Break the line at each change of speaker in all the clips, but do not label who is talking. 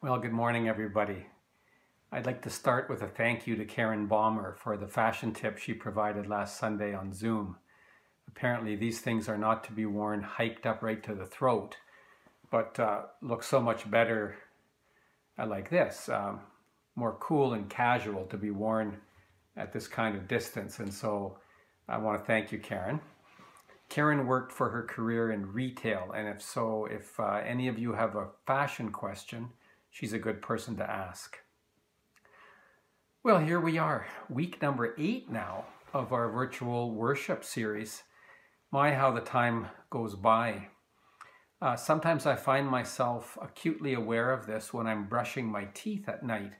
Well, good morning, everybody. I'd like to start with a thank you to Karen Balmer for the fashion tip she provided last Sunday on Zoom. Apparently, these things are not to be worn hiked up right to the throat, but uh, look so much better uh, like this, um, more cool and casual to be worn at this kind of distance. And so I want to thank you, Karen. Karen worked for her career in retail, and if so, if uh, any of you have a fashion question, she's a good person to ask. Well, here we are, week number eight now of our virtual worship series. My, how the time goes by. Uh, sometimes I find myself acutely aware of this when I'm brushing my teeth at night.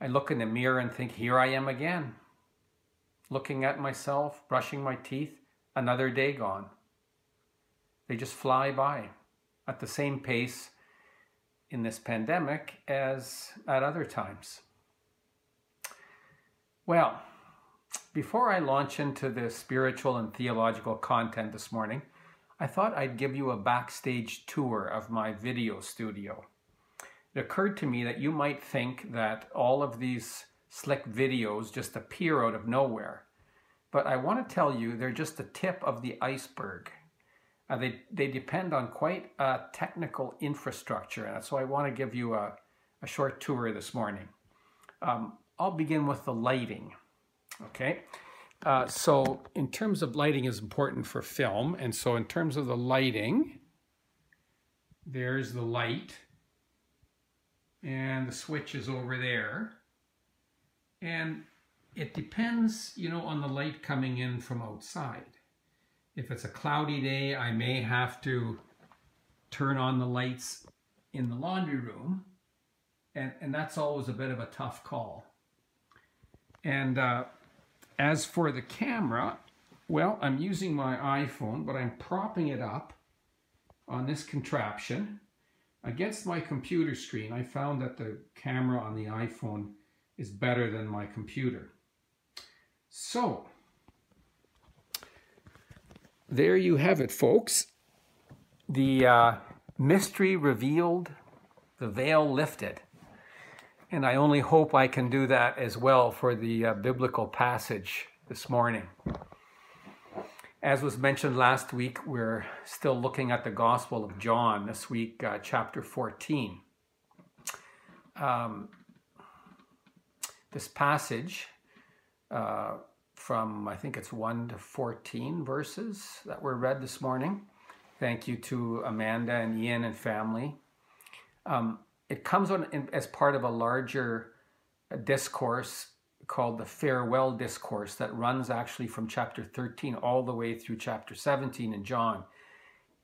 I look in the mirror and think, here I am again, looking at myself, brushing my teeth, another day gone. They just fly by at the same pace in this pandemic as at other times. Well, before I launch into the spiritual and theological content this morning, I thought I'd give you a backstage tour of my video studio. It occurred to me that you might think that all of these slick videos just appear out of nowhere. But I want to tell you they're just the tip of the iceberg. Uh, they, they depend on quite a technical infrastructure, and so I want to give you a, a short tour this morning. Um, I'll begin with the lighting. Okay, uh, so in terms of lighting is important for film, and so in terms of the lighting, there's the light, and the switch is over there, and it depends, you know, on the light coming in from outside. If it's a cloudy day, I may have to turn on the lights in the laundry room. And, and that's always a bit of a tough call. And uh, as for the camera, well, I'm using my iPhone, but I'm propping it up on this contraption against my computer screen. I found that the camera on the iPhone is better than my computer. So, there you have it, folks. The uh, mystery revealed, the veil lifted. And I only hope I can do that as well for the uh, biblical passage this morning. As was mentioned last week, we're still looking at the Gospel of John, this week, uh, chapter 14. Um, this passage uh, from I think it's 1 to 14 verses that were read this morning. Thank you to Amanda and Ian and family. Um, it comes on in, as part of a larger uh, discourse called the farewell discourse that runs actually from chapter 13 all the way through chapter 17 in John.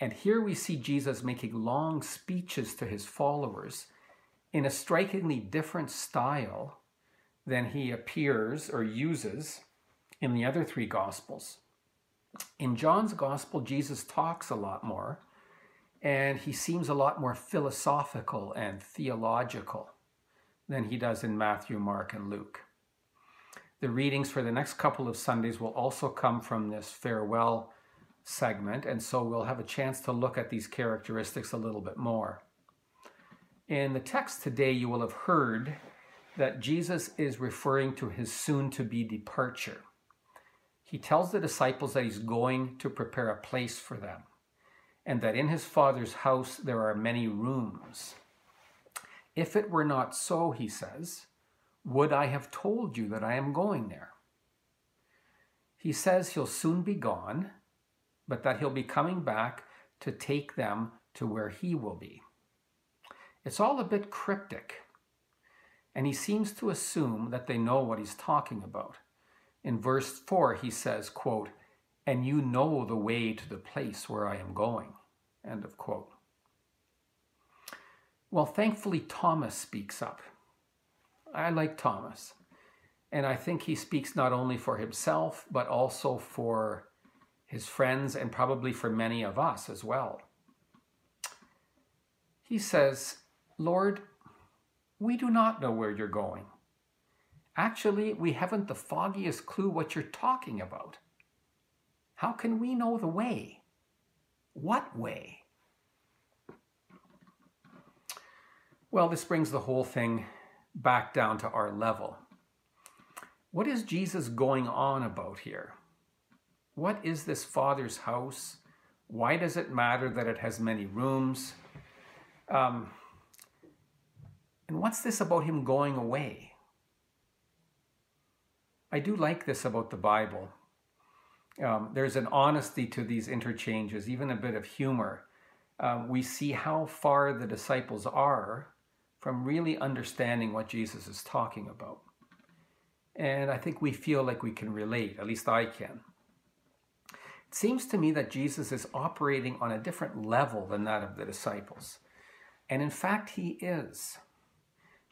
And here we see Jesus making long speeches to his followers in a strikingly different style than he appears or uses in the other three Gospels. In John's Gospel, Jesus talks a lot more, and he seems a lot more philosophical and theological than he does in Matthew, Mark, and Luke. The readings for the next couple of Sundays will also come from this farewell segment, and so we'll have a chance to look at these characteristics a little bit more. In the text today, you will have heard that Jesus is referring to his soon to be departure he tells the disciples that he's going to prepare a place for them and that in his Father's house there are many rooms. If it were not so, he says, would I have told you that I am going there? He says he'll soon be gone, but that he'll be coming back to take them to where he will be. It's all a bit cryptic, and he seems to assume that they know what he's talking about. In verse 4, he says, quote, and you know the way to the place where I am going, end of quote. Well, thankfully, Thomas speaks up. I like Thomas. And I think he speaks not only for himself, but also for his friends and probably for many of us as well. He says, Lord, we do not know where you're going. Actually, we haven't the foggiest clue what you're talking about. How can we know the way? What way? Well, this brings the whole thing back down to our level. What is Jesus going on about here? What is this Father's house? Why does it matter that it has many rooms? Um, and what's this about him going away? I do like this about the Bible. Um, there's an honesty to these interchanges, even a bit of humor. Um, we see how far the disciples are from really understanding what Jesus is talking about. And I think we feel like we can relate, at least I can. It seems to me that Jesus is operating on a different level than that of the disciples. And in fact, he is.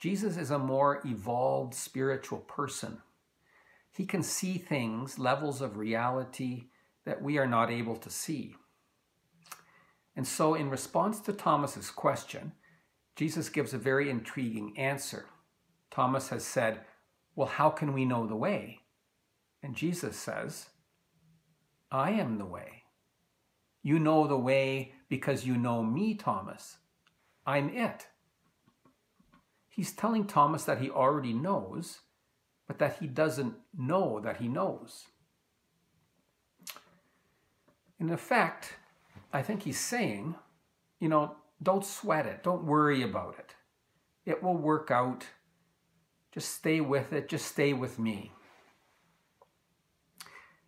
Jesus is a more evolved spiritual person. He can see things, levels of reality that we are not able to see. And so, in response to Thomas's question, Jesus gives a very intriguing answer. Thomas has said, Well, how can we know the way? And Jesus says, I am the way. You know the way because you know me, Thomas. I'm it. He's telling Thomas that he already knows, but that he doesn't know that he knows. In effect, I think he's saying, you know, don't sweat it. Don't worry about it. It will work out. Just stay with it. Just stay with me.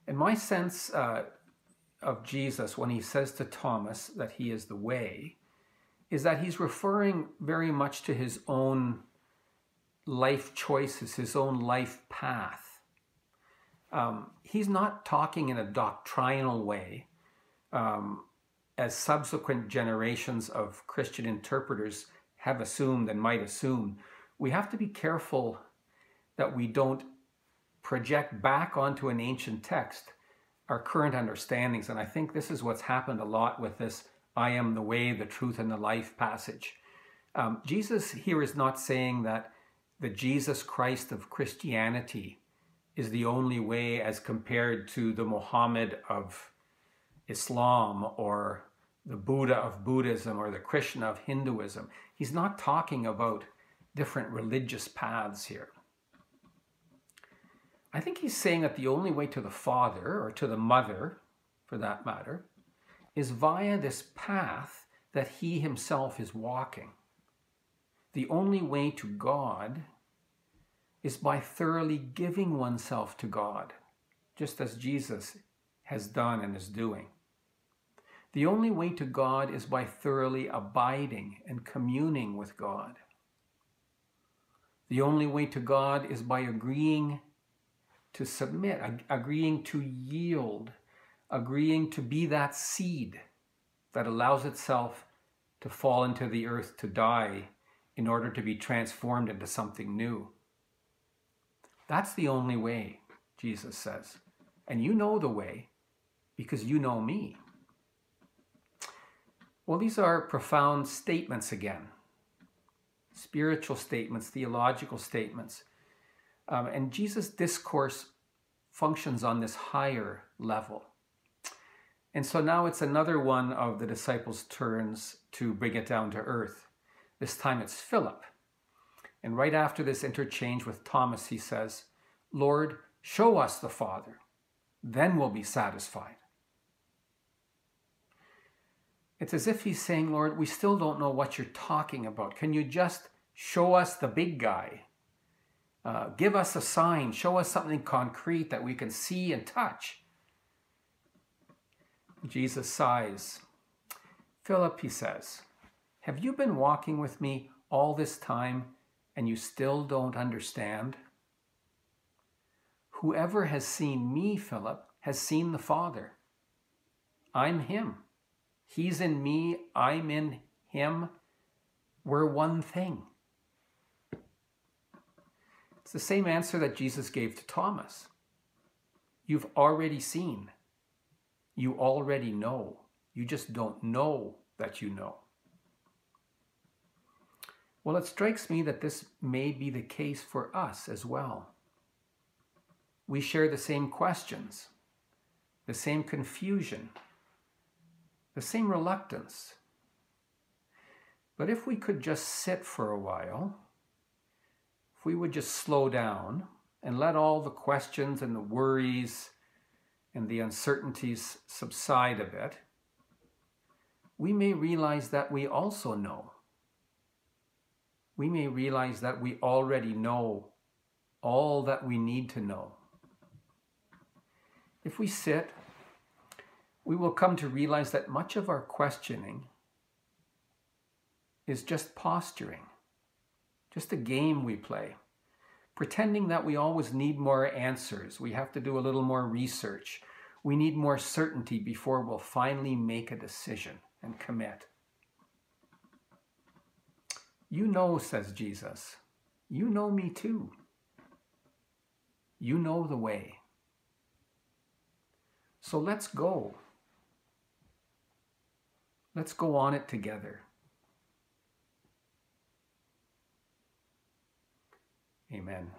And my sense uh, of Jesus when he says to Thomas that he is the way is that he's referring very much to his own life choices, his own life path. Um, he's not talking in a doctrinal way. Um, as subsequent generations of Christian interpreters have assumed and might assume, we have to be careful that we don't project back onto an ancient text our current understandings. And I think this is what's happened a lot with this I am the way, the truth, and the life passage. Um, Jesus here is not saying that the Jesus Christ of Christianity is the only way as compared to the Muhammad of Islam or the Buddha of Buddhism or the Krishna of Hinduism. He's not talking about different religious paths here. I think he's saying that the only way to the Father, or to the Mother for that matter, is via this path that he himself is walking. The only way to God is by thoroughly giving oneself to God, just as Jesus has done and is doing. The only way to God is by thoroughly abiding and communing with God. The only way to God is by agreeing to submit, agreeing to yield, agreeing to be that seed that allows itself to fall into the earth to die in order to be transformed into something new. That's the only way, Jesus says. And you know the way because you know me. Well, these are profound statements again spiritual statements, theological statements. Um, and Jesus' discourse functions on this higher level. And so now it's another one of the disciples' turns to bring it down to earth. This time it's Philip. And right after this interchange with Thomas, he says, Lord, show us the Father, then we'll be satisfied. It's as if he's saying, Lord, we still don't know what you're talking about. Can you just show us the big guy? Uh, give us a sign, show us something concrete that we can see and touch. Jesus sighs. Philip, he says, have you been walking with me all this time and you still don't understand? Whoever has seen me, Philip, has seen the Father. I'm him. He's in me, I'm in him. We're one thing. It's the same answer that Jesus gave to Thomas. You've already seen. You already know. You just don't know that you know. Well, it strikes me that this may be the case for us as well. We share the same questions, the same confusion, the same reluctance. But if we could just sit for a while, if we would just slow down and let all the questions and the worries and the uncertainties subside a bit, we may realize that we also know. We may realize that we already know all that we need to know. If we sit, we will come to realize that much of our questioning is just posturing, just a game we play, pretending that we always need more answers. We have to do a little more research. We need more certainty before we'll finally make a decision and commit. You know, says Jesus, you know me too. You know the way. So let's go. Let's go on it together. Amen.